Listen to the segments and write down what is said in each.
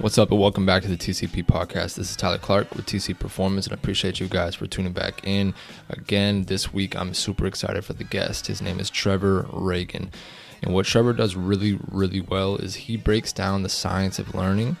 What's up, and welcome back to the TCP podcast. This is Tyler Clark with TC Performance, and I appreciate you guys for tuning back in. Again, this week I'm super excited for the guest. His name is Trevor Ragan. And what Trevor does really, really well is he breaks down the science of learning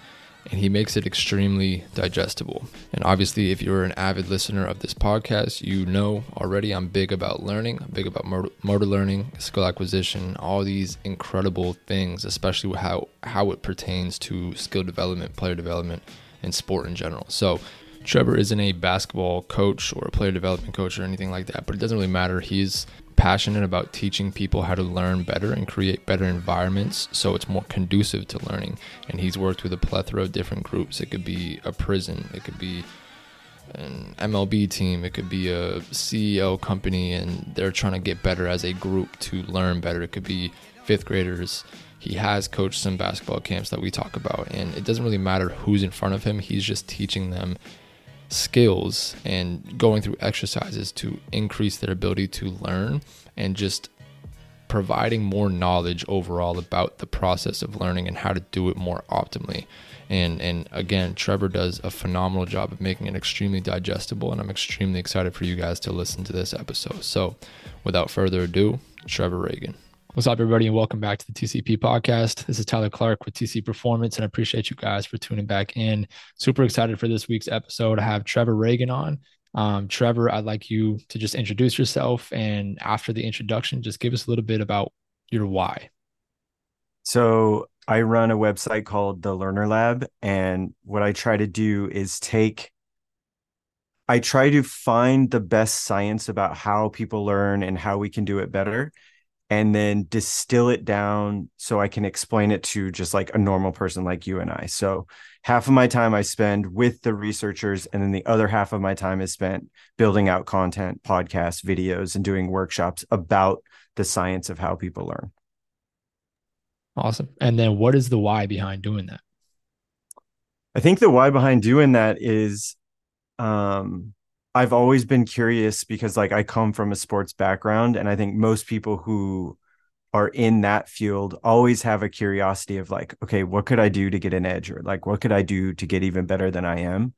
and he makes it extremely digestible. And obviously, if you're an avid listener of this podcast, you know already I'm big about learning, I'm big about motor, motor learning, skill acquisition, all these incredible things, especially how how it pertains to skill development, player development, and sport in general. So. Trevor isn't a basketball coach or a player development coach or anything like that, but it doesn't really matter. He's passionate about teaching people how to learn better and create better environments so it's more conducive to learning. And he's worked with a plethora of different groups. It could be a prison, it could be an MLB team, it could be a CEO company, and they're trying to get better as a group to learn better. It could be fifth graders. He has coached some basketball camps that we talk about, and it doesn't really matter who's in front of him. He's just teaching them skills and going through exercises to increase their ability to learn and just providing more knowledge overall about the process of learning and how to do it more optimally. And and again, Trevor does a phenomenal job of making it extremely digestible and I'm extremely excited for you guys to listen to this episode. So, without further ado, Trevor Ragan. What's up, everybody, and welcome back to the TCP podcast. This is Tyler Clark with TC Performance, and I appreciate you guys for tuning back in. Super excited for this week's episode. I have Trevor Ragan on. Um, Trevor, I'd like you to just introduce yourself, and after the introduction, just give us a little bit about your why. So, I run a website called the Learner Lab, and what I try to do is take I try to find the best science about how people learn and how we can do it better and then distill it down so I can explain it to just like a normal person like you and I. So half of my time I spend with the researchers, and then the other half of my time is spent building out content, podcasts, videos, and doing workshops about the science of how people learn. Awesome. And then what is the why behind doing that? I think the why behind doing that is um I've always been curious because like I come from a sports background and I think most people who are in that field always have a curiosity of like okay what could I do to get an edge? or like what could I do to get even better than I am?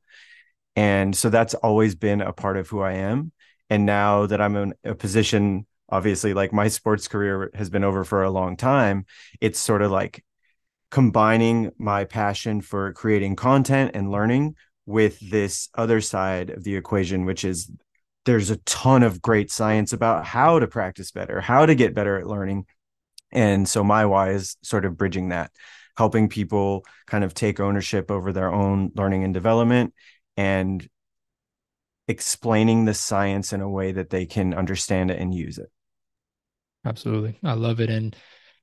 And so that's always been a part of who I am. And now that I'm in a position obviously like my sports career has been over for a long time it's sort of like combining my passion for creating content and learning with this other side of the equation, which is there's a ton of great science about how to practice better, how to get better at learning. And so my why is sort of bridging that, helping people kind of take ownership over their own learning and development and explaining the science in a way that they can understand it and use it. Absolutely. I love it. And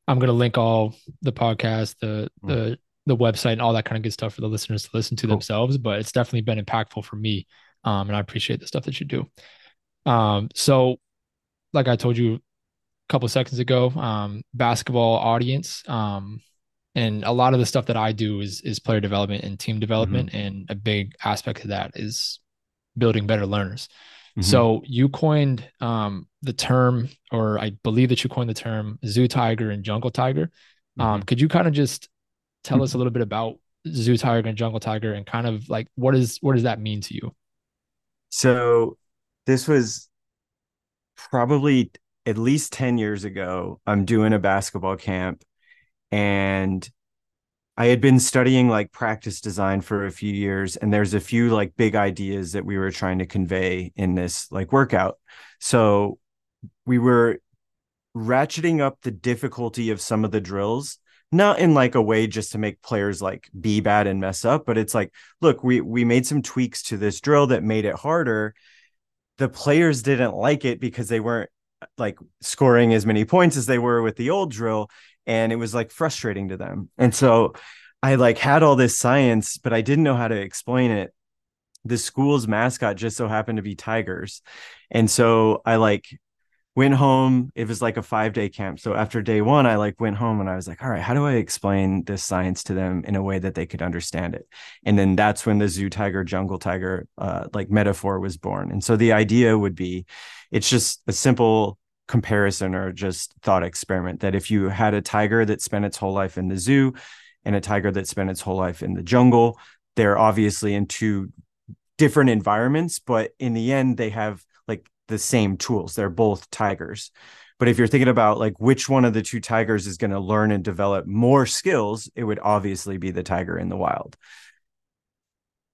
I'm going to link all the podcast, the, the mm-hmm. The website and all that kind of good stuff for the listeners to listen to cool. themselves. But it's definitely been impactful for me. Um, and I appreciate the stuff that you do. Um, so like I told you a couple seconds ago, um, basketball audience, um, and a lot of the stuff that I do is is player development and team development, mm-hmm. and a big aspect of that is building better learners. Mm-hmm. So you coined um, the term, or I believe that you coined the term zoo tiger and jungle tiger. Um, mm-hmm. Could you kind of just tell us mm-hmm. a little bit about zoo tiger and jungle tiger and kind of like what is what does that mean to you? So this was probably at least 10 years ago i'm doing a basketball camp and i had been studying like practice design for a few years and there's a few like big ideas that we were trying to convey in this like workout. So we were ratcheting up the difficulty of some of the drills not in like a way just to make players like be bad and mess up but it's like look we we made some tweaks to this drill that made it harder. The players didn't like it because they weren't like scoring as many points as they were with the old drill and it was like frustrating to them. And so i like had all this science but i didn't know how to explain it. The school's mascot just so happened to be tigers. And so i like went home. It was like a five day camp. So after day one i like went home and i was like all right how do i explain this science to them in a way that they could understand it? And then that's when the zoo tiger jungle tiger uh, like metaphor was born. And so the idea would be it's just a simple comparison or just thought experiment that if you had a tiger that spent its whole life in the zoo and a tiger that spent its whole life in the jungle. They're obviously in two different environments, but in the end, they have like the same tools. They're both tigers. But if you're thinking about like which one of the two tigers is going to learn and develop more skills, it would obviously be the tiger in the wild.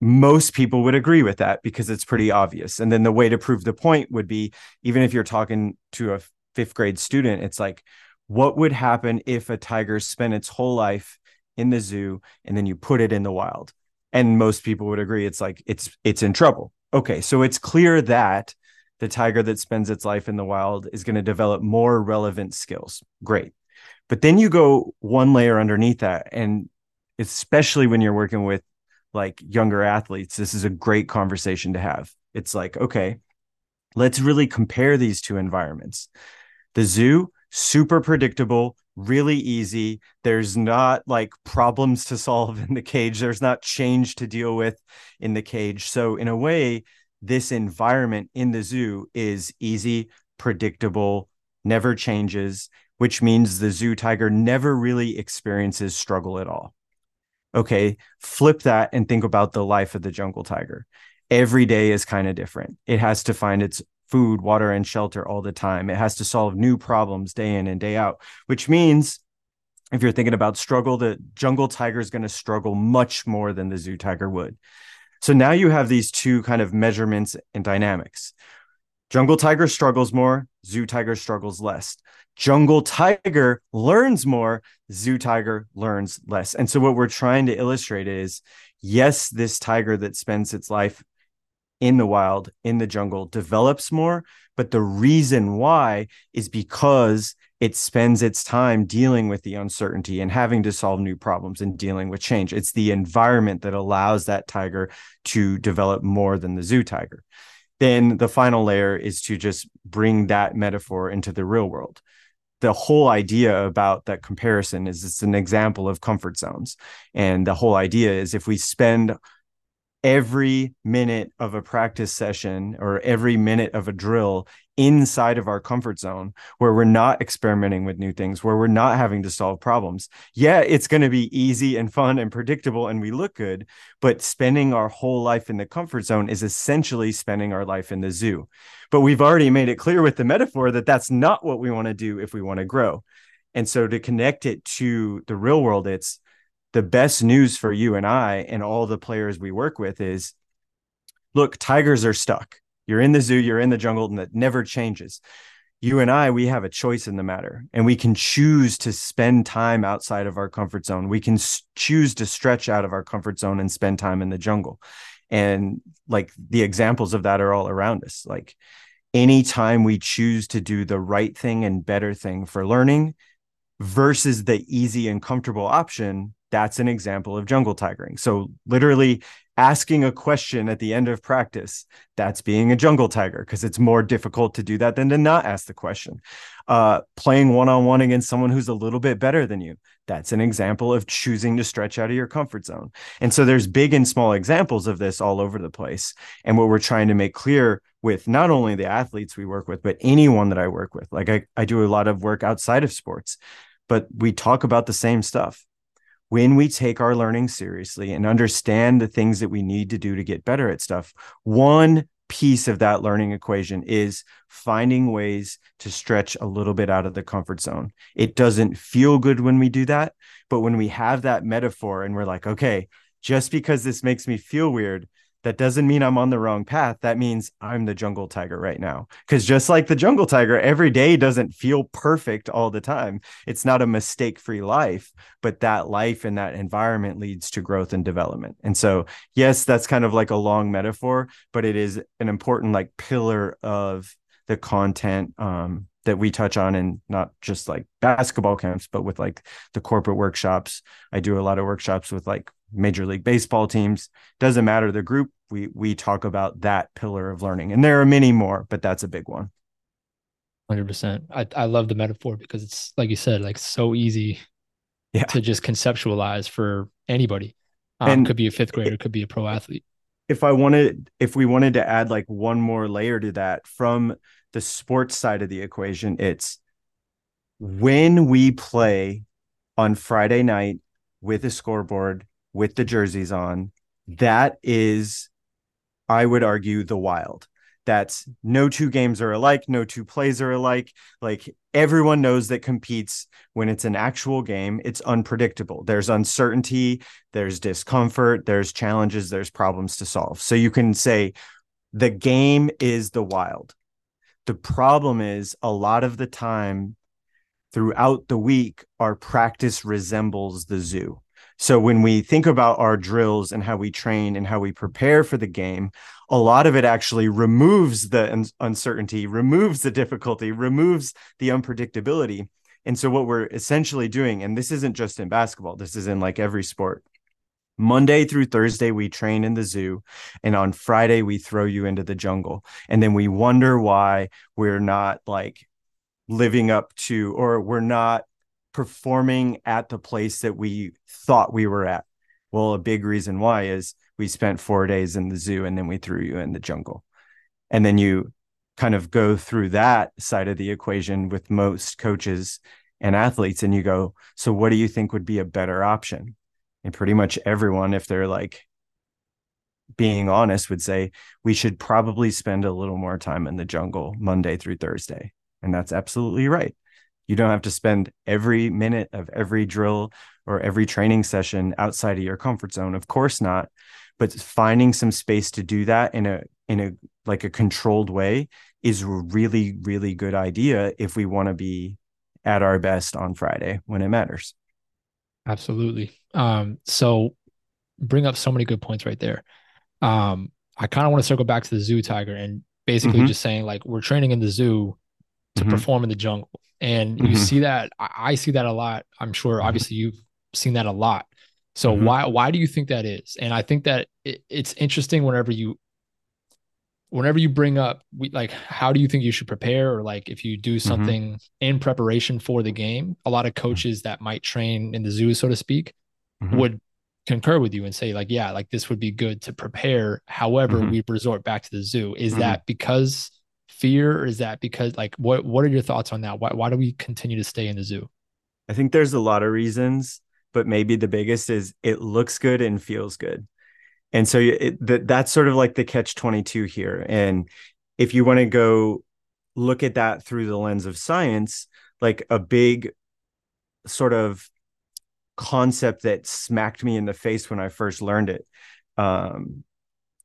Most people would agree with that because it's pretty obvious. And then the way to prove the point would be even if you're talking to a fifth grade student, it's like, what would happen if a tiger spent its whole life in the zoo and then you put it in the wild? And most people would agree it's like it's it's in trouble. Okay, so it's clear that the tiger that spends its life in the wild is going to develop more relevant skills. Great. But then you go one layer underneath that. And especially when you're working with like younger athletes, this is a great conversation to have. It's like, okay, let's really compare these two environments. The zoo, super predictable, really easy. There's not like problems to solve in the cage, there's not change to deal with in the cage. So, in a way, this environment in the zoo is easy, predictable, never changes, which means the zoo tiger never really experiences struggle at all. Okay, flip that and think about the life of the jungle tiger. Every day is kind of different. It has to find its food, water, and shelter all the time. It has to solve new problems day in and day out, which means if you're thinking about struggle, the jungle tiger is going to struggle much more than the zoo tiger would. So now you have these two kind of measurements and dynamics. Jungle tiger struggles more, zoo tiger struggles less. Jungle tiger learns more, zoo tiger learns less. And so what we're trying to illustrate is yes, this tiger that spends its life in the wild, in the jungle, develops more. But the reason why is because it spends its time dealing with the uncertainty and having to solve new problems and dealing with change. It's the environment that allows that tiger to develop more than the zoo tiger. Then the final layer is to just bring that metaphor into the real world the whole idea about that comparison is it's an example of comfort zones. And the whole idea is if we spend every minute of a practice session or every minute of a drill inside of our comfort zone where we're not experimenting with new things, where we're not having to solve problems. Yeah, it's going to be easy and fun and predictable and we look good, but spending our whole life in the comfort zone is essentially spending our life in the zoo. But we've already made it clear with the metaphor that that's not what we want to do if we want to grow. And so to connect it to the real world, it's the best news for you and I and all the players we work with is look, tigers are stuck. You're in the zoo, you're in the jungle, and that never changes. You and I, we have a choice in the matter, and we can choose to spend time outside of our comfort zone. We can choose to stretch out of our comfort zone and spend time in the jungle. And like the examples of that are all around us. Like anytime we choose to do the right thing and better thing for learning versus the easy and comfortable option, that's an example of jungle tigering. So literally asking a question at the end of practice, that's being a jungle tiger because it's more difficult to do that than to not ask the question. Uh, playing one on one against someone who's a little bit better than you, that's an example of choosing to stretch out of your comfort zone. And so there's big and small examples of this all over the place. And what we're trying to make clear with not only the athletes we work with, but anyone that I work with, like I, I do a lot of work outside of sports, but we talk about the same stuff when we take our learning seriously and understand the things that we need to do to get better at stuff, one piece of that learning equation is finding ways to stretch a little bit out of the comfort zone. It doesn't feel good when we do that, but when we have that metaphor and we're like, okay, just because this makes me feel weird that doesn't mean I'm on the wrong path. That means I'm the jungle tiger right now. Because just like the jungle tiger, every day doesn't feel perfect all the time. It's not a mistake free life, but that life and that environment leads to growth and development. And so, yes, that's kind of like a long metaphor, but it is an important like pillar of the content um, that we touch on and not just like basketball camps but with like the corporate workshops. I do a lot of workshops with like major league baseball teams. Doesn't matter the group we we talk about that pillar of learning and there are many more but that's a big one. 100% i, I love the metaphor because it's like you said like so easy yeah. to just conceptualize for anybody. Um, and could be a fifth grader could be a pro athlete. if i wanted if we wanted to add like one more layer to that from the sports side of the equation it's when we play on friday night with a scoreboard with the jerseys on. That is, I would argue, the wild. That's no two games are alike, no two plays are alike. Like everyone knows that competes when it's an actual game, it's unpredictable. There's uncertainty, there's discomfort, there's challenges, there's problems to solve. So you can say the game is the wild. The problem is a lot of the time throughout the week, our practice resembles the zoo. So when we think about our drills and how we train and how we prepare for the game, a lot of it actually removes the un- uncertainty, removes the difficulty, removes the unpredictability. And so what we're essentially doing, and this isn't just in basketball, this is in like every sport. Monday through Thursday, we train in the zoo. And on Friday, we throw you into the jungle. And then we wonder why we're not like living up to, or we're not performing at the place that we thought we were at. Well, a big reason why is we spent four days in the zoo and then we threw you in the jungle. And then you kind of go through that side of the equation with most coaches and athletes and you go, so what do you think would be a better option? And pretty much everyone, if they're like being honest, would say we should probably spend a little more time in the jungle Monday through Thursday. And that's absolutely right. You don't have to spend every minute of every drill or every training session outside of your comfort zone. Of course not. But finding some space to do that in a in a like a controlled way is a really, really good idea if we want to be at our best on Friday when it matters. Absolutely. Um, so bring up so many good points right there. Um, I kind of want to circle back to the zoo tiger and basically mm-hmm. just saying like we're training in the zoo to mm-hmm. perform in the jungle. And you mm-hmm. see that I see that a lot. I'm sure mm-hmm. obviously you've seen that a lot. So mm-hmm. why why do you think that is? And I think that it, it's interesting whenever you whenever you bring up we, like how do you think you should prepare or like if you do mm-hmm. something in preparation for the game a lot of coaches that might train in the zoo so to speak mm-hmm. would concur with you and say like yeah like this would be good to prepare. However mm-hmm. we resort back to the zoo. Is mm-hmm. that because fear? Or is that because like what what are your thoughts on that? Why, why do we continue to stay in the zoo? I think there's a lot of reasons but maybe the biggest is it looks good and feels good. And so it, that, that's sort of like the catch 22 here. And if you want to go look at that through the lens of science like a big sort of concept that smacked me in the face when i first learned it um,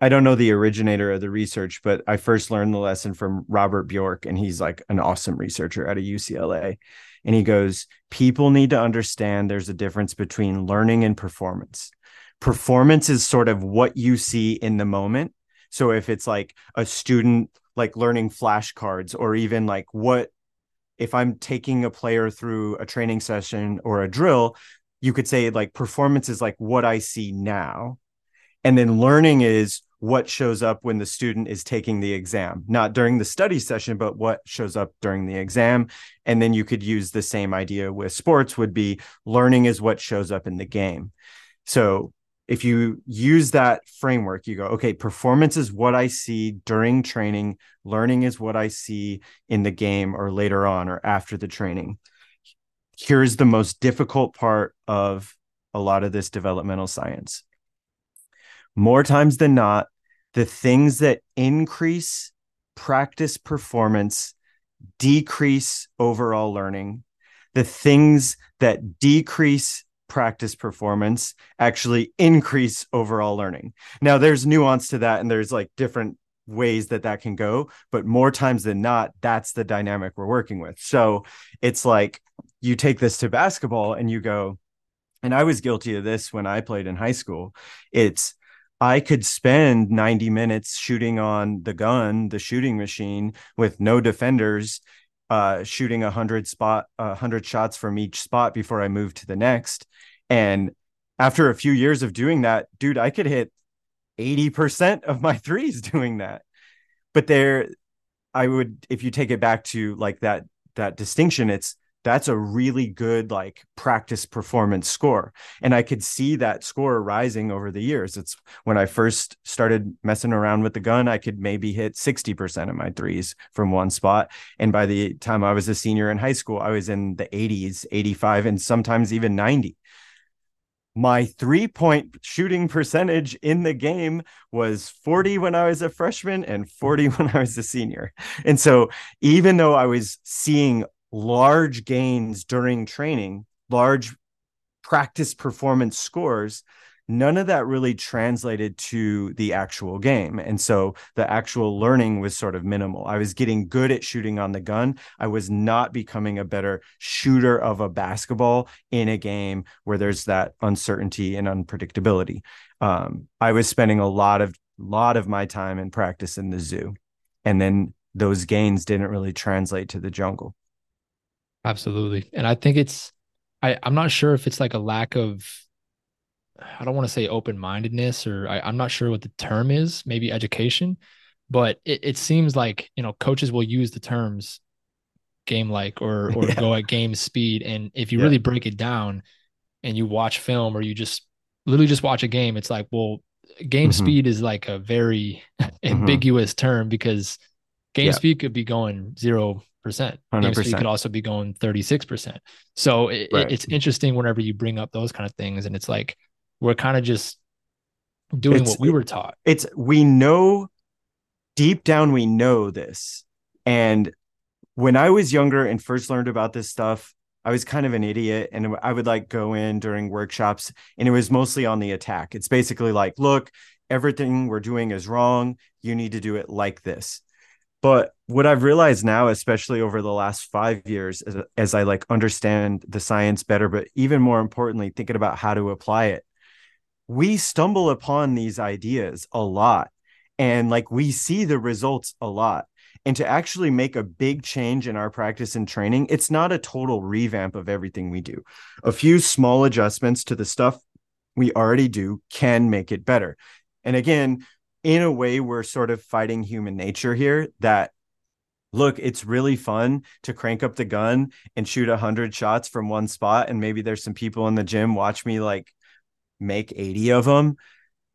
I don't know the originator of the research, but I first learned the lesson from Robert Bjork, and he's like an awesome researcher out of UCLA. And he goes, People need to understand there's a difference between learning and performance. Performance is sort of what you see in the moment. So if it's like a student like learning flashcards, or even like what if I'm taking a player through a training session or a drill, you could say like performance is like what I see now. And then learning is what shows up when the student is taking the exam, not during the study session, but what shows up during the exam. And then you could use the same idea with sports would be learning is what shows up in the game. So if you use that framework, you go, okay, performance is what I see during training, learning is what I see in the game or later on or after the training. Here's the most difficult part of a lot of this developmental science more times than not, the things that increase practice performance decrease overall learning. The things that decrease practice performance actually increase overall learning. Now, there's nuance to that, and there's like different ways that that can go, but more times than not, that's the dynamic we're working with. So it's like you take this to basketball and you go, and I was guilty of this when I played in high school. It's I could spend 90 minutes shooting on the gun, the shooting machine with no defenders, uh, shooting a hundred spot, a hundred shots from each spot before I moved to the next. And after a few years of doing that, dude, I could hit 80% of my threes doing that. But there, I would, if you take it back to like that, that distinction, it's that's a really good like practice performance score. And i could see that score rising over the years. It's when i first started messing around with the gun i could maybe hit 60% of my threes from one spot. And by the time i was a senior in high school i was in the 80s 85 and sometimes even 90 my three point shooting percentage in the game was 40 when I was a freshman and 40 when I was a senior. And so, even though I was seeing large gains during training, large practice performance scores, none of that really translated to the actual game. And so the actual learning was sort of minimal. I was getting good at shooting on the gun. I was not becoming a better shooter of a basketball in a game where there's that uncertainty and unpredictability. Um, I was spending a lot of lot of my time in practice in the zoo. And then those gains didn't really translate to the jungle. Absolutely. And I think it's I, I'm not sure if it's like a lack of I don't want to say open mindedness or I, am not sure what the term is, maybe education, but it, it seems like, you know, coaches will use the terms game like or or yeah. go at game speed. And if you yeah. really break it down and you watch film or you just literally just watch a game, it's like, well, game mm-hmm. speed is like a very mm-hmm. ambiguous term because game yeah. speed could be going zero percent. Game speed could also be going 36%. So it, right. it's interesting whenever you bring up those kind of things. And it's like, we're kind of just doing it's, what we were taught. It's we know deep down we know this. And when I was younger and first learned about this stuff, I was kind of an idiot and I would like go in during workshops and it was mostly on the attack. It's basically like, look, everything we're doing is wrong. You need to do it like this. But what I've realized now, especially over the last five years, as, as I like understand the science better, but even more importantly, thinking about how to apply it, we stumble upon these ideas a lot. And like we see the results a lot. And to actually make a big change in our practice and training it's not a total revamp of everything we do. A few small adjustments to the stuff we already do can make it better. And again in a way we're sort of fighting human nature here that look it's really fun to crank up the gun and shoot 100 shots from one spot and maybe there's some people in the gym watch me like make 80 of them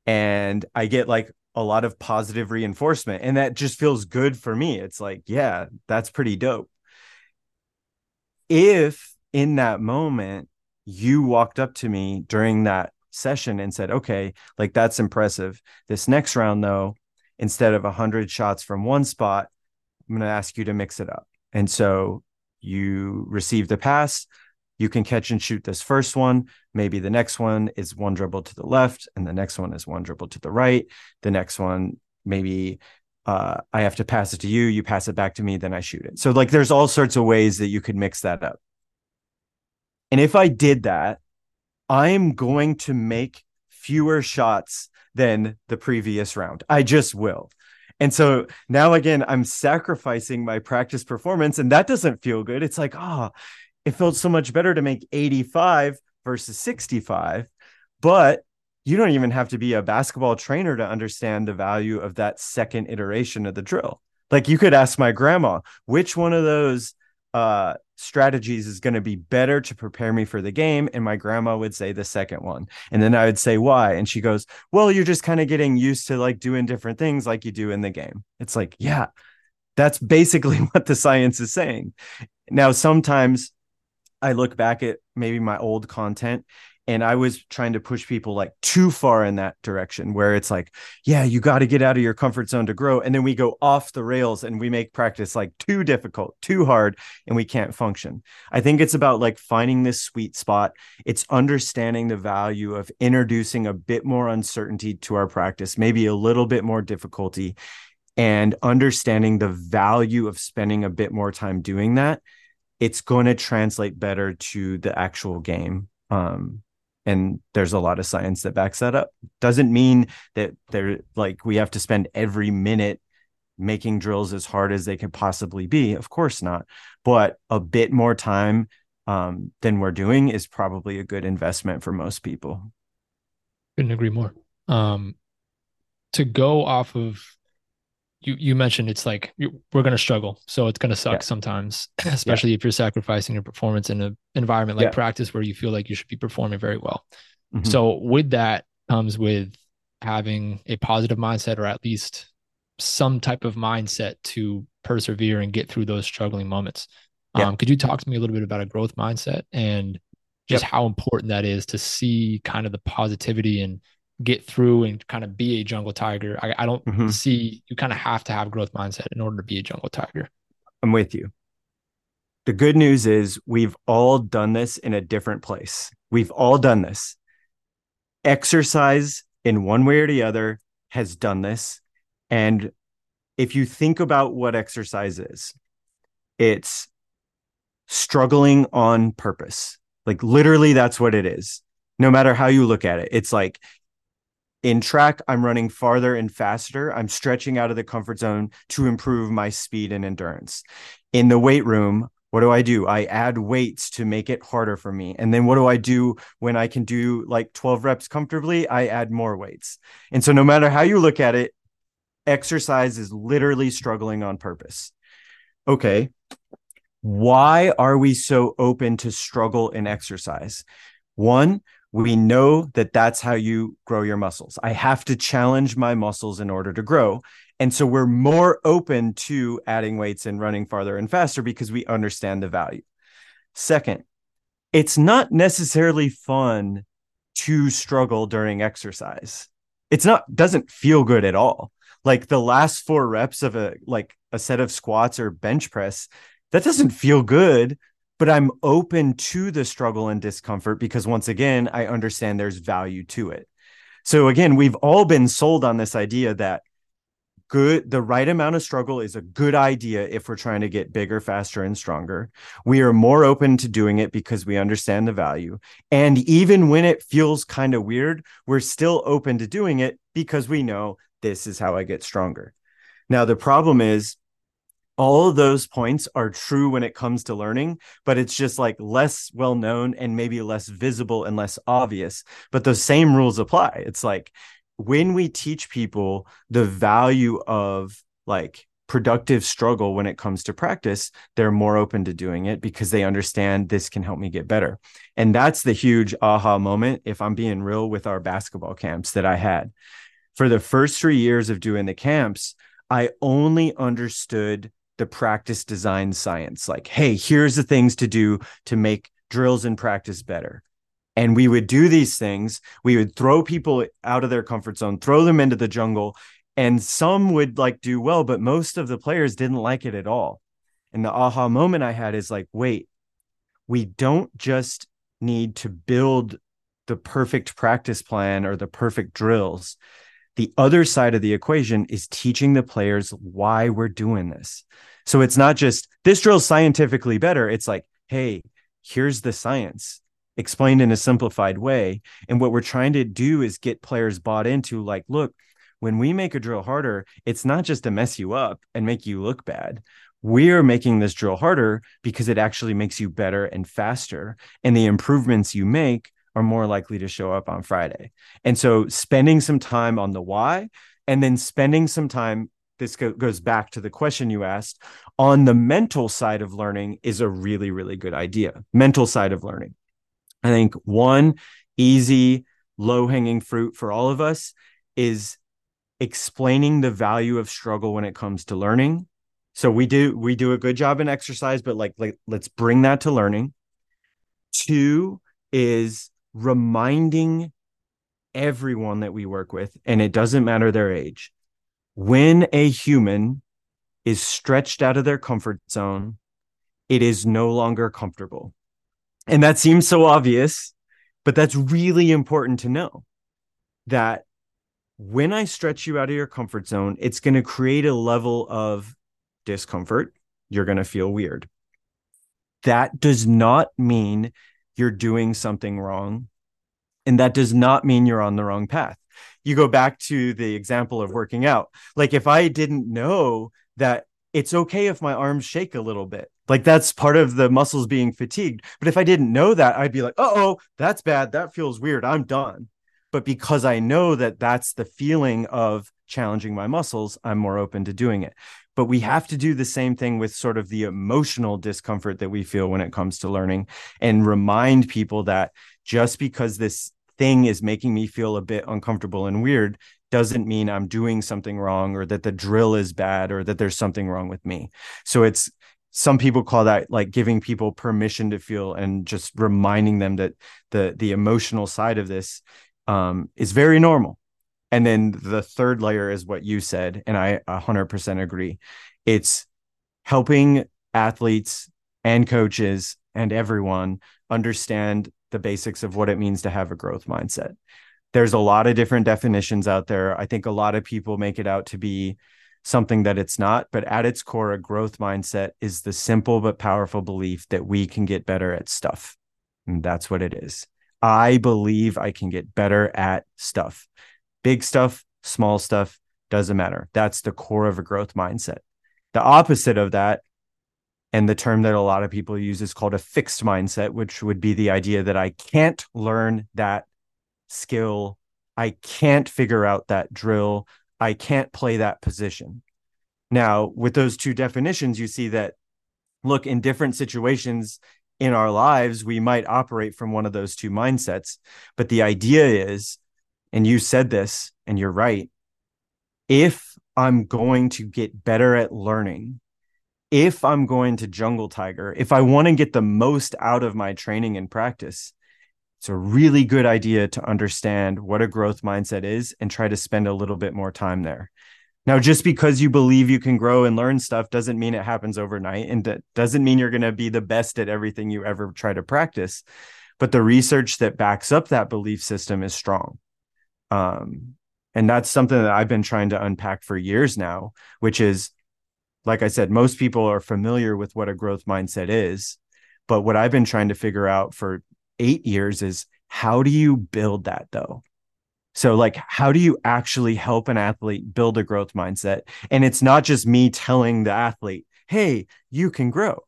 and I get like a lot of positive reinforcement and that just feels good for me. It's like, yeah, that's pretty dope. If in that moment you walked up to me during that session and said, "Okay, like that's impressive. This next round though, instead of 100 shots from one spot, I'm going to ask you to mix it up." And so you receive the pass, you can catch and shoot this first one. Maybe the next one is one dribble to the left, and the next one is one dribble to the right. The next one, maybe uh, I have to pass it to you, you pass it back to me, then I shoot it. So, like, there's all sorts of ways that you could mix that up. And if I did that, I'm going to make fewer shots than the previous round. I just will. And so now again, I'm sacrificing my practice performance, and that doesn't feel good. It's like, oh, it felt so much better to make 85 versus 65 but you don't even have to be a basketball trainer to understand the value of that second iteration of the drill like you could ask my grandma which one of those uh, strategies is going to be better to prepare me for the game and my grandma would say the second one. And then i would say why? And she goes well you're just kind of getting used to like doing different things like you do in the game. It's like yeah that's basically what the science is saying. Now sometimes I look back at maybe my old content and I was trying to push people like too far in that direction where it's like, yeah, you got to get out of your comfort zone to grow. And then we go off the rails and we make practice like too difficult, too hard, and we can't function. I think it's about like finding this sweet spot. It's understanding the value of introducing a bit more uncertainty to our practice, maybe a little bit more difficulty, and understanding the value of spending a bit more time doing that it's going to translate better to the actual game. Um, and there's a lot of science that backs that up. Doesn't mean that they're like we have to spend every minute making drills as hard as they could possibly be. Of course not. But a bit more time um, than we're doing is probably a good investment for most people. Couldn't agree more. Um, to go off of you you mentioned it's like we're going to struggle so it's going to suck yeah. sometimes especially yeah. if you're sacrificing your performance in an environment like yeah. practice where you feel like you should be performing very well mm-hmm. so with that comes with having a positive mindset or at least some type of mindset to persevere and get through those struggling moments um, could you talk to me a little bit about a growth mindset and just yep. how important that is to see kind of the positivity and get through and kind of be a jungle tiger. I, I don't mm-hmm. see you kind of have to have growth mindset in order to be a jungle tiger. I'm with you. The good news is we've all done this in a different place. We've all done this. Exercise in one way or the other has done this. And if you think about what exercise is, it's struggling on purpose. Like literally, that's what it is. No matter how you look at it, it's like in track, I'm running farther and faster. I'm stretching out of the comfort zone to improve my speed and endurance. In the weight room, what do I do? I add weights to make it harder for me. And then what do I do when I can do like 12 reps comfortably? I add more weights. And so, no matter how you look at it, exercise is literally struggling on purpose. Okay. Why are we so open to struggle in exercise? One, we know that that's how you grow your muscles. I have to challenge my muscles in order to grow. And so we're more open to adding weights and running farther and faster because we understand the value. Second, it's not necessarily fun to struggle during exercise. It's not doesn't feel good at all. Like the last 4 reps of a like a set of squats or bench press, that doesn't feel good, but I'm open to the struggle and discomfort because once again, I understand there's value to it. So again, we've all been sold on this idea that good the right amount of struggle is a good idea if we're trying to get bigger faster and stronger. We are more open to doing it because we understand the value. And even when it feels kind of weird we're still open to doing it because we know this is how i get stronger. Now the problem is all of those points are true when it comes to learning, but it's just like less well known and maybe less visible and less obvious. But those same rules apply. It's like when we teach people the value of like productive struggle when it comes to practice, they're more open to doing it because they understand this can help me get better. And that's the huge aha moment, if I'm being real, with our basketball camps that I had. For the first three years of doing the camps, I only understood the practice design science. Like, hey, here's the things to do to make drills in practice better. And we would do these things. We would throw people out of their comfort zone throw them into the jungle and some would like do well but most of the players didn't like it at all. And the aha moment i had is like wait we don't just need to build the perfect practice plan or the perfect drills the other side of the equation is teaching the players why we're doing this so it's not just this drill scientifically better it's like hey here's the science explained in a simplified way. And what we're trying to do is get players bought into like, look, when we make a drill harder, it's not just to mess you up and make you look bad. We're making this drill harder because it actually makes you better and faster. And the improvements you make are more likely to show up on Friday. And so spending some time on the why and then spending some time this go- goes back to the question you asked on the mental side of learning is a really really good idea mental side of learning I think one easy, low hanging fruit for all of us is explaining the value of struggle when it comes to learning. So we do we do a good job in exercise, but like, like let's bring that to learning. Two is reminding everyone that we work with, and it doesn't matter their age, when a human is stretched out of their comfort zone, it is no longer comfortable. And that seems so obvious, but that's really important to know that when I stretch you out of your comfort zone, it's going to create a level of discomfort. You're going to feel weird. That does not mean you're doing something wrong. And that does not mean you're on the wrong path. You go back to the example of working out. Like if I didn't know that it's okay if my arms shake a little bit, like that's part of the muscles being fatigued. But if I didn't know that, I'd be like, oh, that's bad. That feels weird. I'm done. But because I know that that's the feeling of challenging my muscles, I'm more open to doing it. But we have to do the same thing with sort of the emotional discomfort that we feel when it comes to learning and remind people that just because this thing is making me feel a bit uncomfortable and weird doesn't mean I'm doing something wrong or that the drill is bad or that there's something wrong with me. So it's some people call that like giving people permission to feel and just reminding them that the the emotional side of this um, is very normal and then the third layer is what you said and i 100% agree it's helping athletes and coaches and everyone understand the basics of what it means to have a growth mindset there's a lot of different definitions out there i think a lot of people make it out to be something that it's not. But at its core, a growth mindset is the simple but powerful belief that we can get better at stuff. And that's what it is. I believe I can get better at stuff. Big stuff, small stuff, doesn't matter. That's the core of a growth mindset. The opposite of that, and the term that a lot of people use is called a fixed mindset, which would be the idea that I can't learn that skill. I can't figure out that drill. I can't play that position. Now, with those two definitions, you see that look, in different situations in our lives, we might operate from one of those two mindsets. But the idea is, and you said this, and you're right, if I'm going to get better at learning, if I'm going to jungle tiger, if I want to get the most out of my training and practice, it's a really good idea to understand what a growth mindset is and try to spend a little bit more time there. Now, just because you believe you can grow and learn stuff doesn't mean it happens overnight and that doesn't mean you're going to be the best at everything you ever try to practice. But the research that backs up that belief system is strong. Um, and that's something that I've been trying to unpack for years now, which is, like I said, most people are familiar with what a growth mindset is. But what I've been trying to figure out for eight years is how do you build that though? So, like, how do you actually help an athlete build a growth mindset? And it's not just me telling the athlete, hey, you can grow.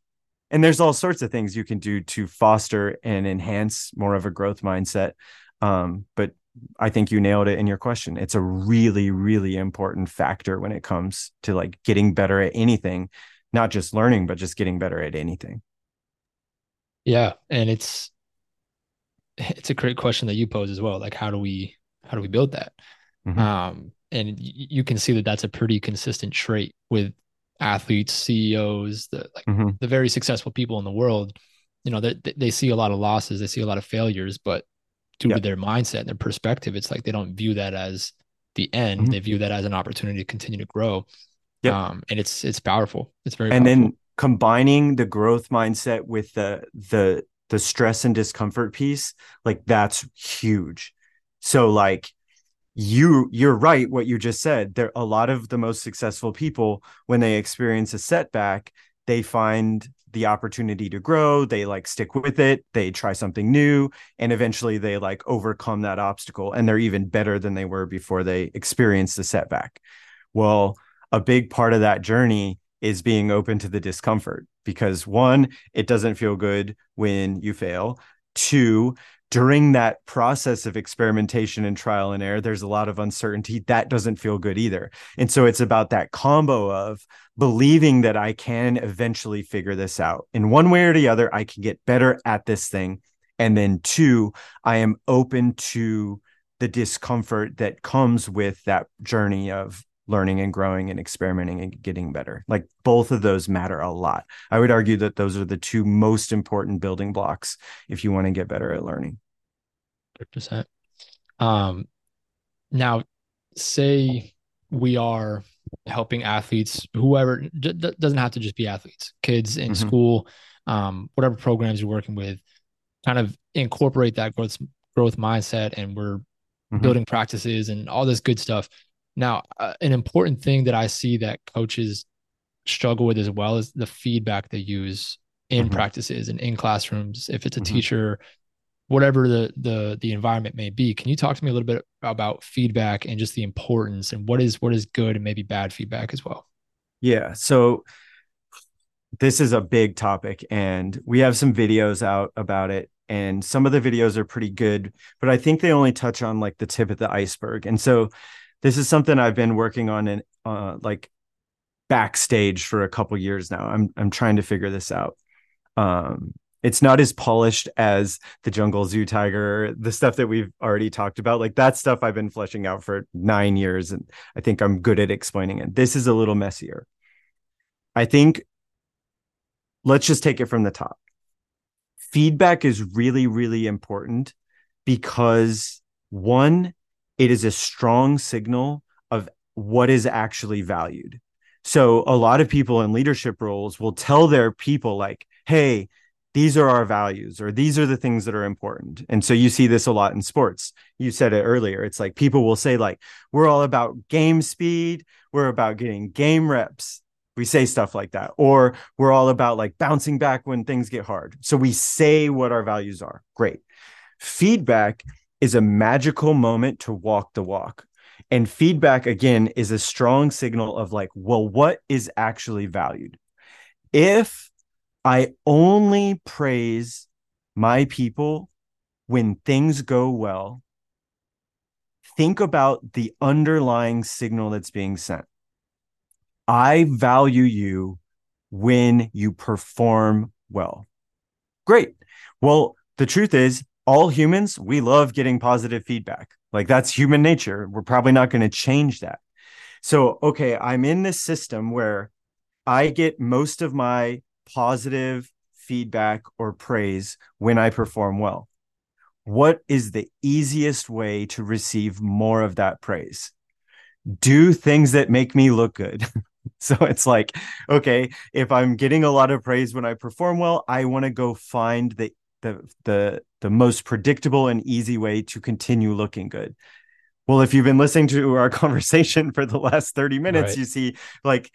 And there's all sorts of things you can do to foster and enhance more of a growth mindset. Um, but I think you nailed it in your question. It's a really, really important factor when it comes to like getting better at anything, not just learning, but just getting better at anything. Yeah. And it's, it's a great question that you pose as well. Like, how do we how do we build that? Mm-hmm. Um, and you can see that that's a pretty consistent trait with athletes, CEOs, the like mm-hmm. the very successful people in the world. You know, they they see a lot of losses, they see a lot of failures, but due yep. to their mindset and their perspective, it's like they don't view that as the end. Mm-hmm. They view that as an opportunity to continue to grow. Yep. Um, and it's it's powerful. It's very and powerful. then combining the growth mindset with the the the stress and discomfort piece, like that's huge. So like you you're right what you just said. There a lot of the most successful people when they experience a setback, they find the opportunity to grow, they like stick with it, they try something new and eventually they like overcome that obstacle and they're even better than they were before they experienced the setback. Well, a big part of that journey is being open to the discomfort because one, it doesn't feel good when you fail. Two, during that process of experimentation and trial and error, there's a lot of uncertainty. That doesn't feel good either. And so it's about that combo of believing that I can eventually figure this out in one way or the other. I can get better at this thing. And then two, I am open to the discomfort that comes with that journey of learning and growing and experimenting and getting better. Like both of those matter a lot. I would argue that those are the two most important building blocks if you want to get better at learning. 100%. Um, now, say we are helping athletes, whoever d- doesn't have to just be athletes, kids in mm-hmm. school, um, whatever programs you're working with, kind of incorporate that growth growth mindset, and we're mm-hmm. building practices and all this good stuff. Now, uh, an important thing that I see that coaches struggle with as well is the feedback they use in mm-hmm. practices and in classrooms. If it's a mm-hmm. teacher, whatever the the the environment may be, can you talk to me a little bit about feedback and just the importance and what is what is good and maybe bad feedback as well? Yeah. So this is a big topic and we have some videos out about it and some of the videos are pretty good but i think they only touch on like the tip of the iceberg and so this is something I've been working on in uh, like backstage for a couple years now. I'm I'm trying to figure this out. Um, it's not as polished as the jungle zoo tiger, the stuff that we've already talked about. Like that stuff I've been fleshing out for nine years, and I think I'm good at explaining it. This is a little messier. I think let's just take it from the top. Feedback is really, really important because one, it is a strong signal of what is actually valued. So a lot of people in leadership roles will tell their people, like, hey, these are our values or these are the things that are important. And so you see this a lot in sports. You said it earlier. It's like people will say like we're all about game speed. We're about getting game reps. We say stuff like that. Or we're all about like bouncing back when things get hard. So we say what our values are. Great. Feedback is a magical moment to walk the walk and feedback again is a strong signal of like well what is actually valued if i only praise my people when things go well think about the underlying signal that's being sent I value you when you perform well. Great. Well, the truth is, all humans, we love getting positive feedback. Like that's human nature. We're probably not going to change that. So, okay, I'm in this system where I get most of my positive feedback or praise when I perform well. What is the easiest way to receive more of that praise? Do things that make me look good. So it's like, okay, if I'm getting a lot of praise when I perform well, I want to go find the the the the most predictable and easy way to continue looking good. Well, if you've been listening to our conversation for the last 30 minutes, right. you see like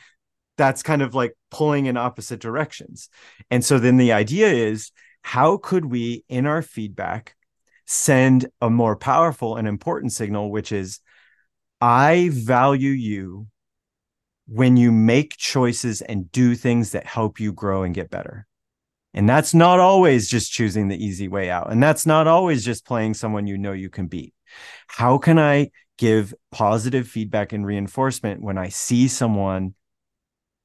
that's kind of like pulling in opposite directions. And so then the idea is how could we in our feedback send a more powerful and important signal which is I value you when you make choices and do things that help you grow and get better. And that's not always just choosing the easy way out. And that's not always just playing someone you know you can beat. How can I give positive feedback and reinforcement when I see someone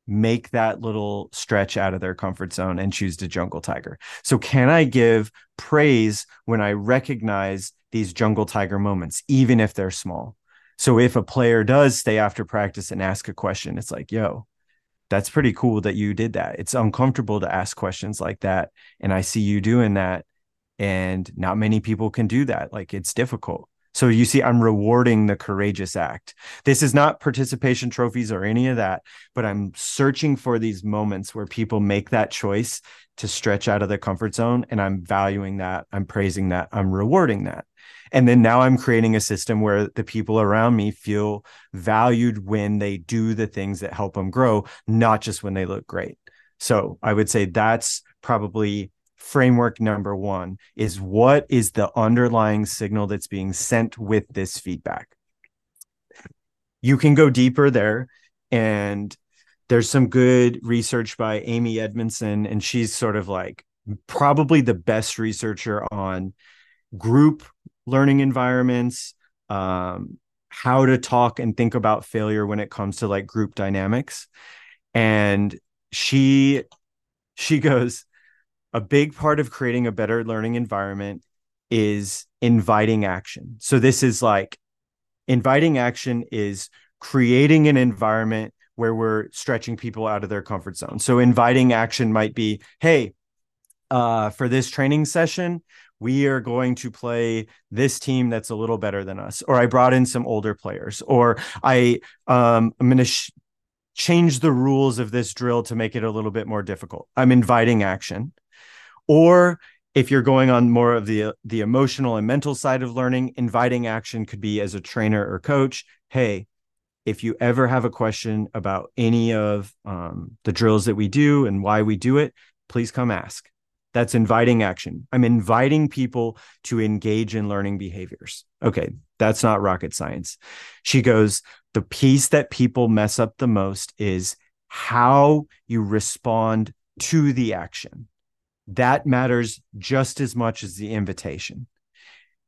make that little stretch out of their comfort zone and choose to jungle tiger? So, can I give praise when I recognize these jungle tiger moments, even if they're small? So if a player does stay after practice and ask a question, it's like, yo, that's pretty cool that you did that. It's uncomfortable to ask questions like that. And I see you doing that. And not many people can do that. Like it's difficult. So you see, I'm rewarding the courageous act. This is not participation trophies or any of that, but I'm searching for these moments where people make that choice to stretch out of their comfort zone. And I'm valuing that. I'm praising that. I'm rewarding that. And then now I'm creating a system where the people around me feel valued when they do the things that help them grow, not just when they look great. So I would say that's probably framework number one is what is the underlying signal that's being sent with this feedback? You can go deeper there and there's some good research by Amy Edmondson, and she's sort of like probably the best researcher on group learning environments, um, how to talk and think about failure when it comes to like group dynamics. And she she goes, a big part of creating a better learning environment is inviting action. So this is like inviting action is creating an environment where we're stretching people out of their comfort zone. So inviting action might be, hey, uh, for this training session, we are going to play this team that's a little better than us or i brought in some older players or i um, i'm going to sh- change the rules of this drill to make it a little bit more difficult. I'm inviting action. Or if you're going on more of the the emotional and mental side of learning inviting action could be as a trainer or coach. Hey if you ever have a question about any of um, the drills that we do and why we do it please come ask that's inviting action. I'm inviting people to engage in learning behaviors. Okay, that's not rocket science. She goes, the piece that people mess up the most is how you respond to the action. That matters just as much as the invitation.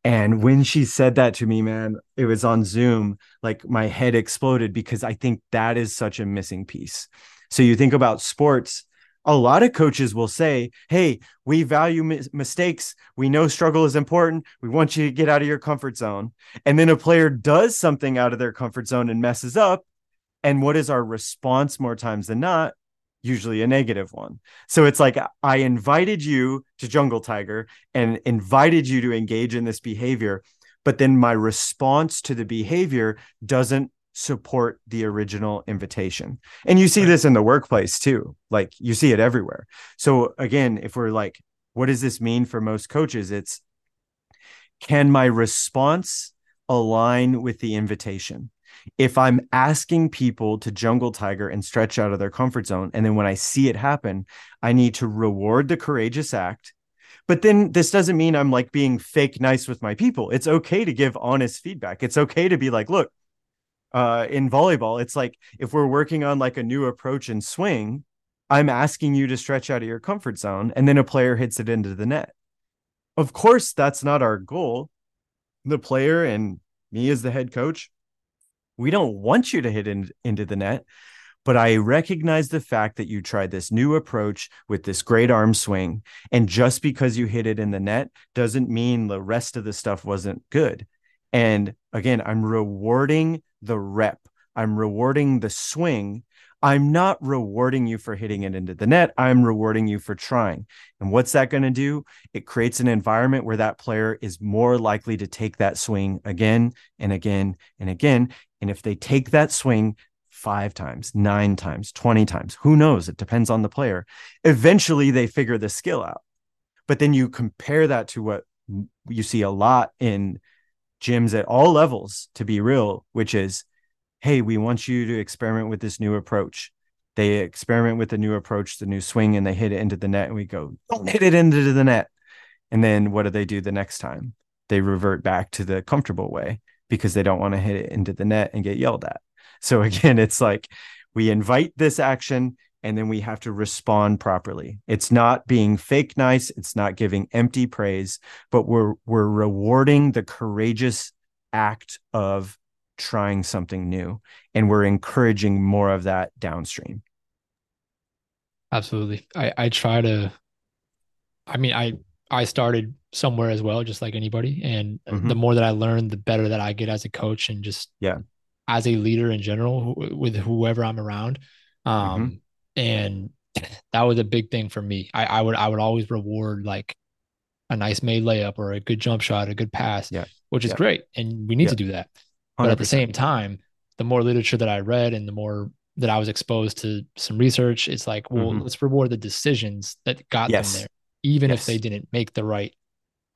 And when she said that to me, man, it was on Zoom, like my head exploded because I think that is such a missing piece. So you think about sports, a lot of coaches will say, Hey, we value mistakes. We know struggle is important. We want you to get out of your comfort zone. And then a player does something out of their comfort zone and messes up. And what is our response more times than not? usually a negative one. So it's like I invited you to Jungle Tiger and invited you to engage in this behavior, but then my response to the behavior doesn't support the original invitation. And you see this in the workplace too. Like you see it everywhere. So again, if we're like, what does this mean for most coaches? It's can my response align with the invitation? If I'm asking people to jungle tiger and stretch out of their comfort zone, and then when I see it happen, I need to reward the courageous act. But then this doesn't mean I'm like being fake nice with my people. It's okay to give honest feedback. It's okay to be like, look, uh, in volleyball, it's like if we're working on like a new approach in swing, I'm asking you to stretch out of your comfort zone, and then a player hits it into the net. Of course, that's not our goal. The player and me as the head coach, we don't want you to hit in, into the net, but I recognize the fact that you tried this new approach with this great arm swing. And just because you hit it in the net doesn't mean the rest of the stuff wasn't good. And again, I'm rewarding the rep, I'm rewarding the swing. I'm not rewarding you for hitting it into the net. I'm rewarding you for trying. And what's that going to do? It creates an environment where that player is more likely to take that swing again and again and again. And if they take that swing five times, nine times, 20 times, who knows? It depends on the player. Eventually they figure the skill out. But then you compare that to what you see a lot in gyms at all levels, to be real, which is, hey, we want you to experiment with this new approach. They experiment with the new approach, the new swing, and they hit it into the net. And we go, don't hit it into the net. And then what do they do the next time? They revert back to the comfortable way because they don't want to hit it into the net and get yelled at. So again, it's like we invite this action and then we have to respond properly. It's not being fake nice, it's not giving empty praise, but we're we're rewarding the courageous act of trying something new and we're encouraging more of that downstream. Absolutely. I I try to I mean I I started somewhere as well, just like anybody. And mm-hmm. the more that I learn, the better that I get as a coach and just yeah, as a leader in general with whoever I'm around. Um, mm-hmm. And that was a big thing for me. I, I would I would always reward like a nice made layup or a good jump shot, a good pass, yeah. which is yeah. great, and we need yeah. to do that. 100%. But at the same time, the more literature that I read and the more that I was exposed to some research, it's like, well, mm-hmm. let's reward the decisions that got yes. them there even yes. if they didn't make the right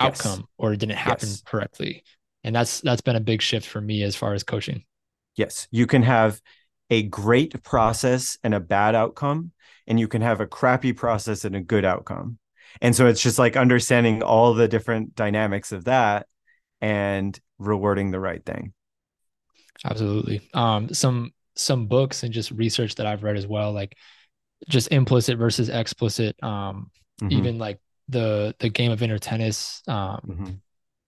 outcome yes. or it didn't happen correctly. And that's that's been a big shift for me as far as coaching. Yes, you can have a great process and a bad outcome and you can have a crappy process and a good outcome. And so it's just like understanding all the different dynamics of that and rewarding the right thing. Absolutely. Um some some books and just research that I've read as well like just implicit versus explicit um mm-hmm. even like the the game of inner tennis um mm-hmm.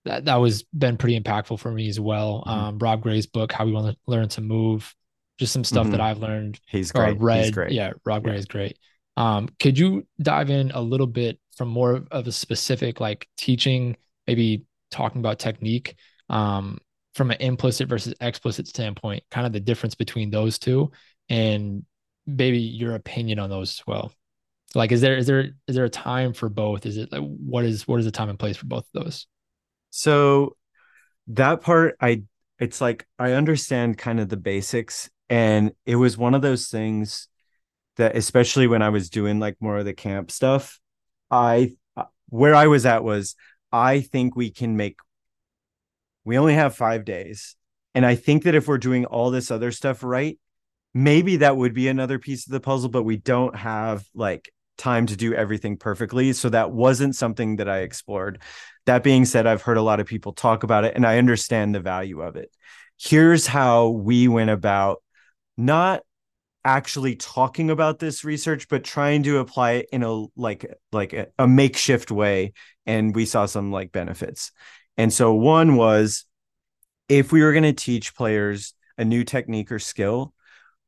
that that was been pretty impactful for me as well mm-hmm. um rob gray's book how we want to learn to move just some stuff that mm-hmm. i've learned he's great read he's great. yeah rob yeah. gray is great um could you dive in a little bit from more of a specific like teaching maybe talking about technique um from an implicit versus explicit standpoint kind of the difference between those two and maybe your opinion on those as well like is there is there is there a time for both is it like what is what is the time and place for both of those so that part i it's like i understand kind of the basics and it was one of those things that especially when i was doing like more of the camp stuff i uh, where i was at was i think we can make we only have 5 days and i think that if we're doing all this other stuff right maybe that would be another piece of the puzzle but we don't have like time to do everything perfectly. So that wasn't something that I explored. That being said, I've heard a lot of people talk about it and I understand the value of it. Here's how we went about not actually talking about this research but trying to apply it in a like like a, a makeshift way and we saw some like benefits. And so one was if we were going to teach players a new technique or skill,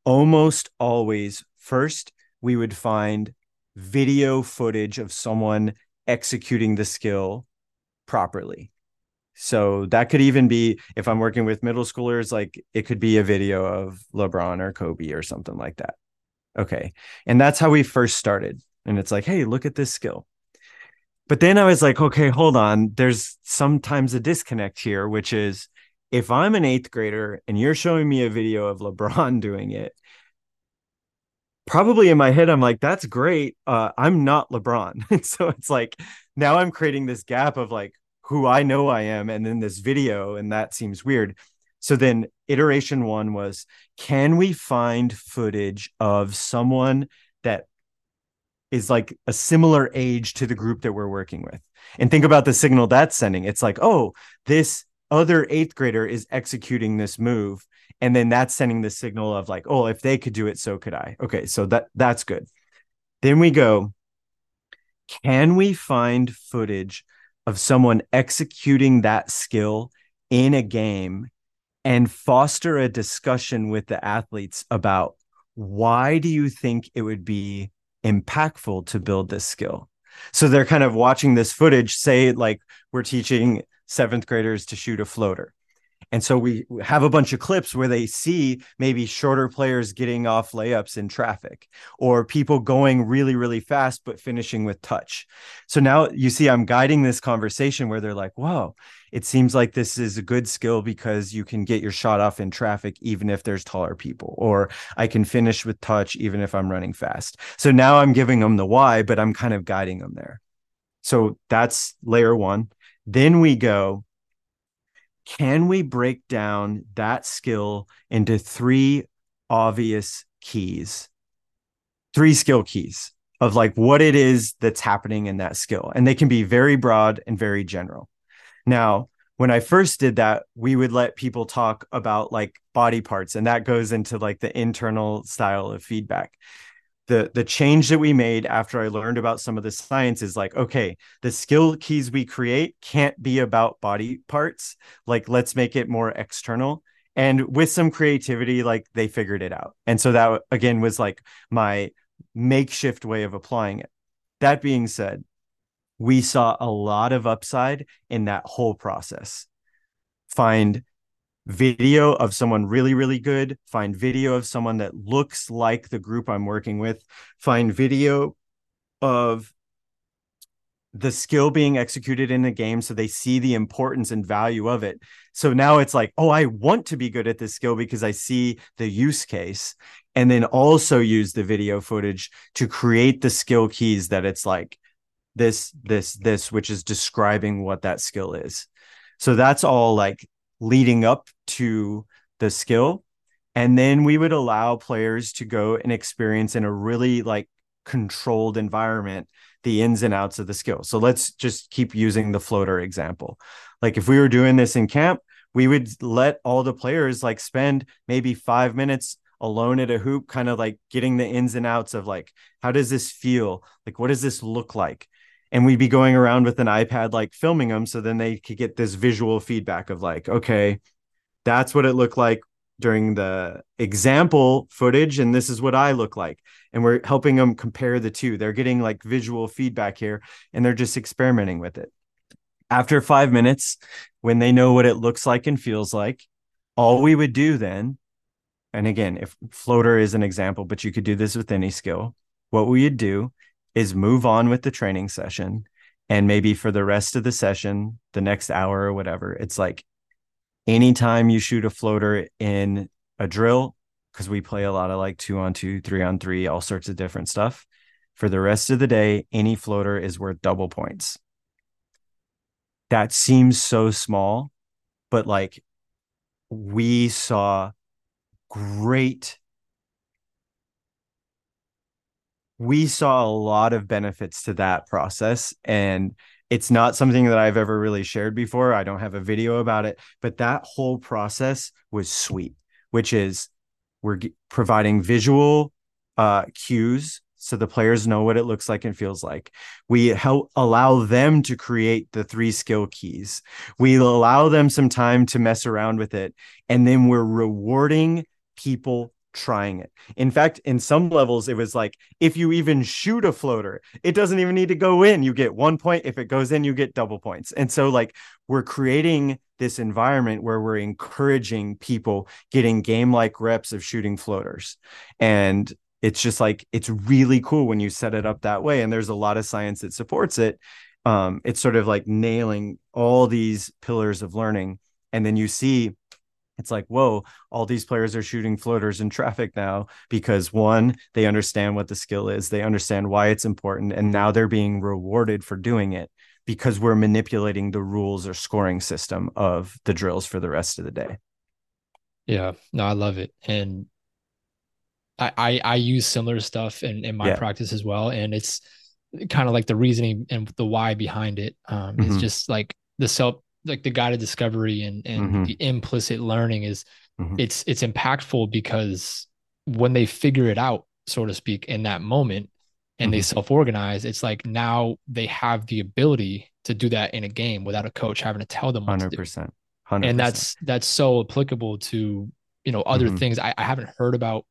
almost always first we would find video footage of someone executing the skill properly. So that could even be if I'm working with middle schoolers, like it could be a video of LeBron or Kobe or something like that. Okay. And that's how we first started. And it's like, hey, look at this skill. But then I was like, okay, hold on. There's sometimes a disconnect here, which is if I'm an eighth grader and you're showing me a video of LeBron doing it, probably in my head, I'm like, that's great. Uh, I'm not LeBron. And so it's like now I'm creating this gap of like who I know I am and then this video, and that seems weird. So then iteration one was can we find footage of someone that is like a similar age to the group that we're working with? And think about the signal that's sending. It's like, oh, this other eighth grader is executing this move. And then that's sending the signal of like, oh, if they could do it, so could I. Okay, so that that's good. Then we go, can we find footage of someone executing that skill in a game and foster a discussion with the athletes about why do you think it would be impactful to build this skill? So they're kind of watching this footage say like we're teaching seventh graders to shoot a floater and so we have a bunch of clips where they see maybe shorter players getting off layups in traffic or people going really, really fast, but finishing with touch. So now you see, I'm guiding this conversation where they're like, whoa, it seems like this is a good skill because you can get your shot off in traffic, even if there's taller people, or I can finish with touch, even if I'm running fast. So now I'm giving them the why, but I'm kind of guiding them there. So that's layer one. Then we go, can we break down that skill into three obvious keys? Three skill keys of like what it is that's happening in that skill. And they can be very broad and very general. Now, when I first did that, we would let people talk about like body parts, and that goes into like the internal style of feedback the the change that we made after I learned about some of the science is like, okay, the skill keys we create can't be about body parts. Like, let's make it more external. And with some creativity, like they figured it out. And so that again was like my makeshift way of applying it. That being said, we saw a lot of upside in that whole process. Find video of someone really, really good, find video of someone that looks like the group I'm working with, find video of the skill being executed in the game so they see the importance and value of it. So now it's like, oh, I want to be good at this skill because I see the use case. And then also use the video footage to create the skill keys that it's like this, this, this, which is describing what that skill is. So that's all like leading up to the skill. And then we would allow players to go and experience in a really like controlled environment the ins and outs of the skill. So let's just keep using the floater example. Like if we were doing this in camp we would let all the players like spend maybe five minutes alone at a hoop kind of like getting the ins and outs of like how does this feel? Like what does this look like and we'd be going around with an iPad like filming them so then they could get this visual feedback of like okay that's what it looked like during the example footage and this is what I look like. And we're helping them compare the two. They're getting like visual feedback here and they're just experimenting with it. After 5 minutes when they know what it looks like and feels like all we would do then and again if floater is an example but you could do this with any skill what we would do is move on with the training session. And maybe for the rest of the session the next hour or whatever it's like anytime you shoot a floater in a drill because we play a lot of like two on two three on three all sorts of different stuff for the rest of the day any floater is worth double points. That seems so small but like we saw great we saw a lot of benefits to that process and it's not something that I've ever really shared before. I don't have a video about it, but that whole process was sweet, which is we're g- providing visual uh, cues so the players know what it looks like and feels like. We help allow them to create the three skill keys. We allow them some time to mess around with it, and then we're rewarding people trying it. In fact, in some levels, it was like if you even shoot a floater, it doesn't even need to go in. You get one point. If it goes in, you get double points. And so, like, we're creating this environment where we're encouraging people getting game like reps of shooting floaters. And it's just like it's really cool when you set it up that way and there's a lot of science that supports it um, it's sort of like nailing all these pillars of learning and then you see it's like whoa all these players are shooting floaters in traffic now because one they understand what the skill is they understand why it's important and now they're being rewarded for doing it because we're manipulating the rules or scoring system of the drills for the rest of the day yeah no i love it and i i, I use similar stuff in in my yeah. practice as well and it's kind of like the reasoning and the why behind it um mm-hmm. it's just like the self like the guided discovery and and mm-hmm. the implicit learning is mm-hmm. it's it's impactful because when they figure it out so to speak in that moment and they mm-hmm. self-organize it's like now they have the ability to do that in a game without a coach having to tell them 100%, 100%. and that's that's so applicable to you know other mm-hmm. things I, I haven't heard about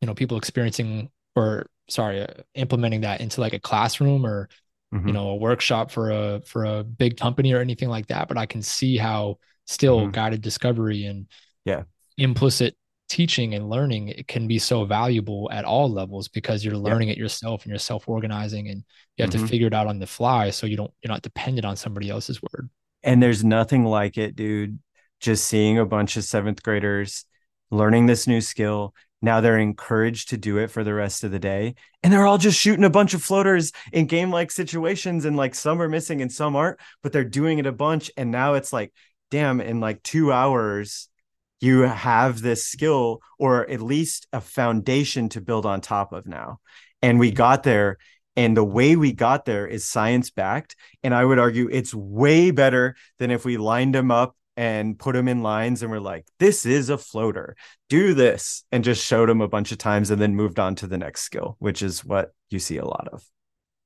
you know people experiencing or sorry uh, implementing that into like a classroom or mm-hmm. you know a workshop for a for a big company or anything like that but i can see how still mm-hmm. guided discovery and yeah implicit teaching and learning it can be so valuable at all levels because you're learning yeah. it yourself and you're self-organizing and you have mm-hmm. to figure it out on the fly so you don't you're not dependent on somebody else's word and there's nothing like it dude just seeing a bunch of seventh graders learning this new skill now they're encouraged to do it for the rest of the day. And they're all just shooting a bunch of floaters in game like situations and like some are missing and some aren't but they're doing it a bunch. And now it's like damn in like 2 hours you have this skill or at least a foundation to build on top of now. And we got there and the way we got there is science backed and i would argue it's way better than if we lined them up and put them in lines and we're like this is a floater do this and just showed them a bunch of times and then moved on to the next skill which is what you see a lot of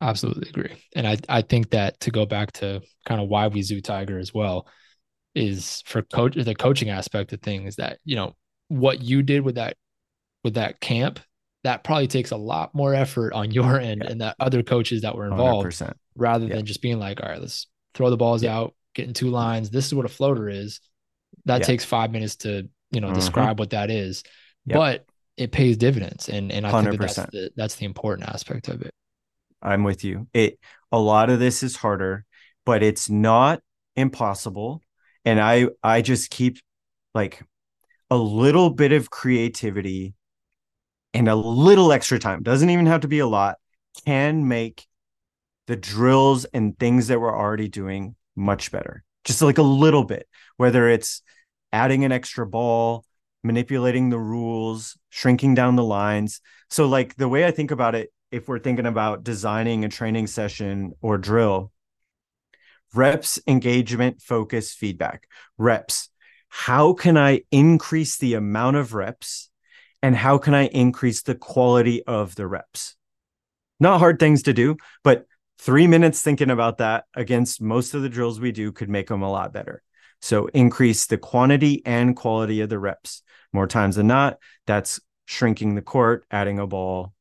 absolutely agree and i i think that to go back to kind of why we zoo tiger as well is for coach the coaching aspect of things that you know what you did with that with that camp that probably takes a lot more effort on your end yeah. and that other coaches that were involved 100%. rather yeah. than just being like all right let's throw the balls yeah. out getting two lines. This is what a floater is. That yeah. takes five minutes to you know mm-hmm. describe what that is, yep. but it pays dividends, and and I 100%. think that that's the, that's the important aspect of it. I'm with you. It a lot of this is harder, but it's not impossible. And I I just keep like a little bit of creativity and a little extra time doesn't even have to be a lot can make the drills and things that we're already doing much better. Just like a little bit, whether it's adding an extra ball, manipulating the rules, shrinking down the lines. So, like the way I think about it, if we're thinking about designing a training session or drill, reps, engagement, focus, feedback. Reps. How can I increase the amount of reps? And how can I increase the quality of the reps? Not hard things to do, but three minutes thinking about that against most of the drills we do could make them a lot better. So increase the quantity and quality of the reps. More times than not, that's shrinking the court, adding a ball,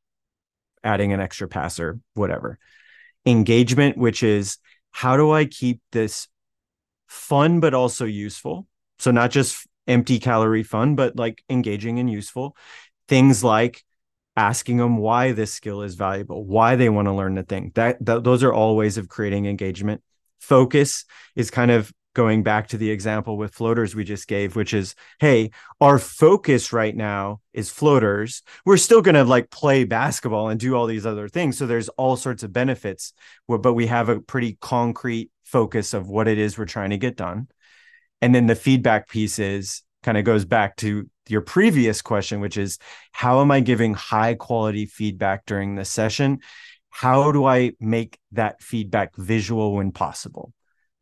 adding an extra passer, whatever. Engagement, which is how do I keep this fun but also useful? So not just empty calorie fun, but like engaging and useful. Things like asking them why this skill is valuable, why they want to learn the thing. That, that those are all ways of creating engagement. Focus is kind of going back to the example with floaters we just gave, which is, hey, our focus right now is floaters. We're still going to like play basketball and do all these other things. So there's all sorts of benefits, but we have a pretty concrete focus of what it is we're trying to get done. And then the feedback piece is kind of goes back to your previous question, which is how am I giving high quality feedback during the session? How do I make that feedback visual when possible?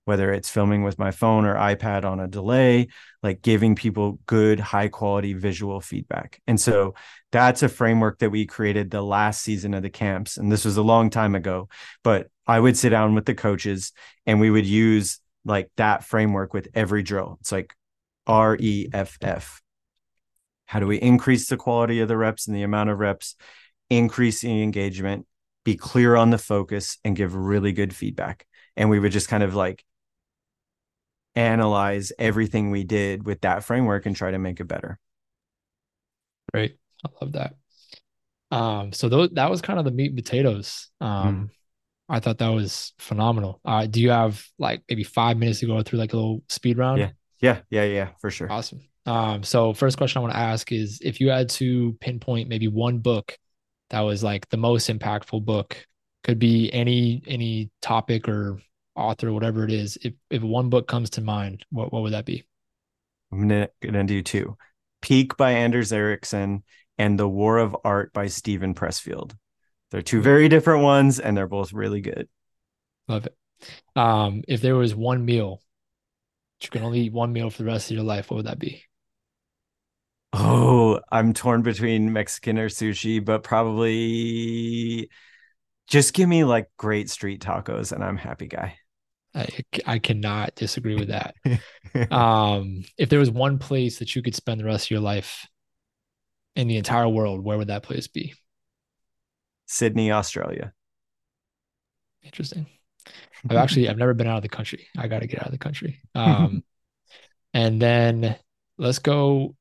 Whether it's filming with my phone or iPad on a delay, like giving people good, high quality visual feedback. And so that's a framework that we created the last season of the camps. And this was a long time ago, but I would sit down with the coaches and we would use like that framework with every drill. It's like R E F F. How do we increase the quality of the reps and the amount of reps, increase the engagement, be clear on the focus, and give really good feedback? And we would just kind of like analyze everything we did with that framework and try to make it better. Great. I love that. Um, so those, that was kind of the meat and potatoes. Um, mm. I thought that was phenomenal. Uh, do you have like maybe five minutes to go through like a little speed round? Yeah, yeah, yeah, yeah, for sure. Awesome. Um, so first question I want to ask is if you had to pinpoint maybe one book that was like the most impactful book, could be any any topic or author, whatever it is. If if one book comes to mind, what what would that be? I'm gonna gonna do two. Peak by Anders Ericsson and The War of Art by Steven Pressfield. They're two very different ones, and they're both really good. Love it. Um, if there was one meal, you can only eat one meal for the rest of your life, what would that be? Oh, I'm torn between Mexican or sushi, but probably just give me like great street tacos and I'm happy guy. I, I cannot disagree with that. um, if there was one place that you could spend the rest of your life in the entire world, where would that place be? Sydney, Australia. Interesting. I've actually I've never been out of the country. I got to get out of the country. Um, and then let's go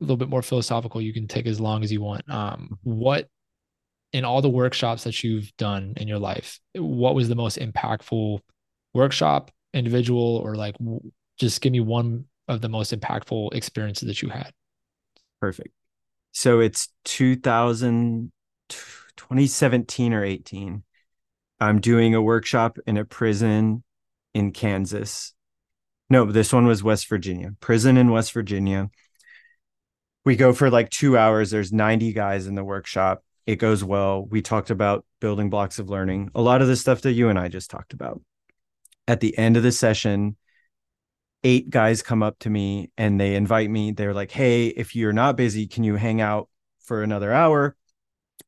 a little bit more philosophical. You can take as long as you want. Um, what in all the workshops that you've done in your life, what was the most impactful workshop, individual, or like just give me one of the most impactful experiences that you had? Perfect. So it's 2000, 2017 or 18. I'm doing a workshop in a prison in Kansas. No, this one was West Virginia, prison in West Virginia. We go for like two hours. There's 90 guys in the workshop. It goes well. We talked about building blocks of learning, a lot of the stuff that you and I just talked about. At the end of the session, eight guys come up to me and they invite me. They're like, Hey, if you're not busy, can you hang out for another hour?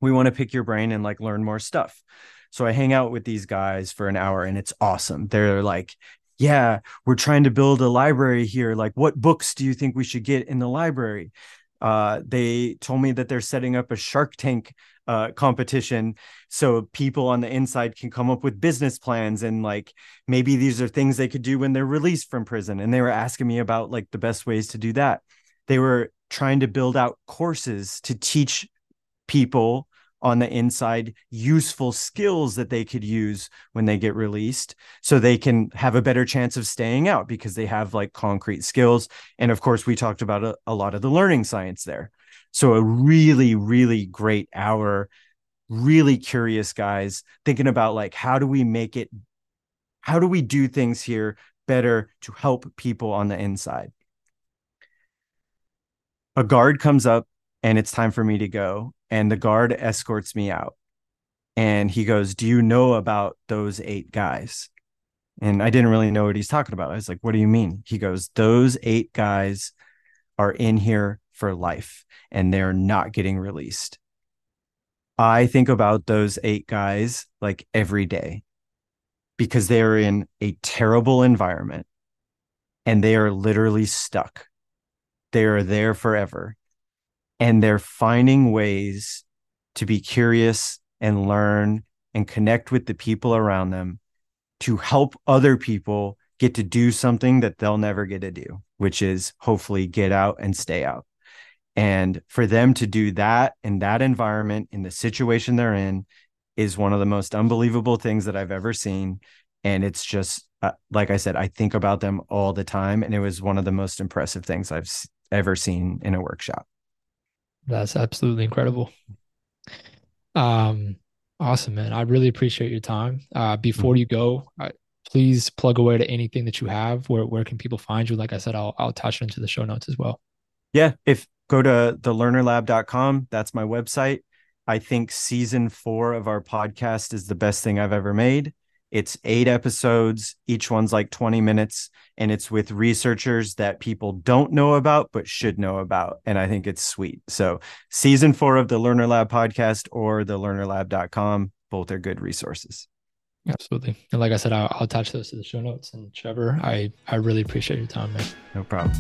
We want to pick your brain and like learn more stuff. So I hang out with these guys for an hour and it's awesome. They're like, yeah, we're trying to build a library here. Like, what books do you think we should get in the library? Uh, they told me that they're setting up a Shark Tank uh, competition so people on the inside can come up with business plans and like maybe these are things they could do when they're released from prison. And they were asking me about like the best ways to do that. They were trying to build out courses to teach people on the inside useful skills that they could use when they get released so they can have a better chance of staying out because they have like concrete skills. And of course we talked about a, a lot of the learning science there. So a really really great hour really curious guys thinking about like how do we make it how do we do things here better to help people on the inside? A guard comes up and it's time for me to go and the guard escorts me out. And he goes do you know about those eight guys? And i didn't really know what he's talking about. I was like what do you mean? He goes those eight guys are in here for life and they're not getting released. I think about those eight guys like every day because they are in a terrible environment and they are literally stuck. They are there forever and they're finding ways to be curious and learn and connect with the people around them to help other people get to do something that they'll never get to do, which is hopefully get out and stay out. And for them to do that in that environment, in the situation they're in, is one of the most unbelievable things that I've ever seen. And it's just, uh, like I said, I think about them all the time. And it was one of the most impressive things I've ever seen in a workshop. That's absolutely incredible. Um, awesome, man. I really appreciate your time. Uh, before you go, I, please plug away to anything that you have. Where where can people find you? Like I said, I'll I'll attach it into the show notes as well. Yeah, if go to thelearnerlab.com, that's my website. I think season four of our podcast is the best thing I've ever made. It's eight episodes, each one's like 20 minutes, and it's with researchers that people don't know about but should know about. And I think it's sweet. So, season four of the Learner Lab podcast or the learnerlab.com, both are good resources. Absolutely. And like I said, I'll, I'll attach those to the show notes. And Trevor, I, I really appreciate your time, man. No problem.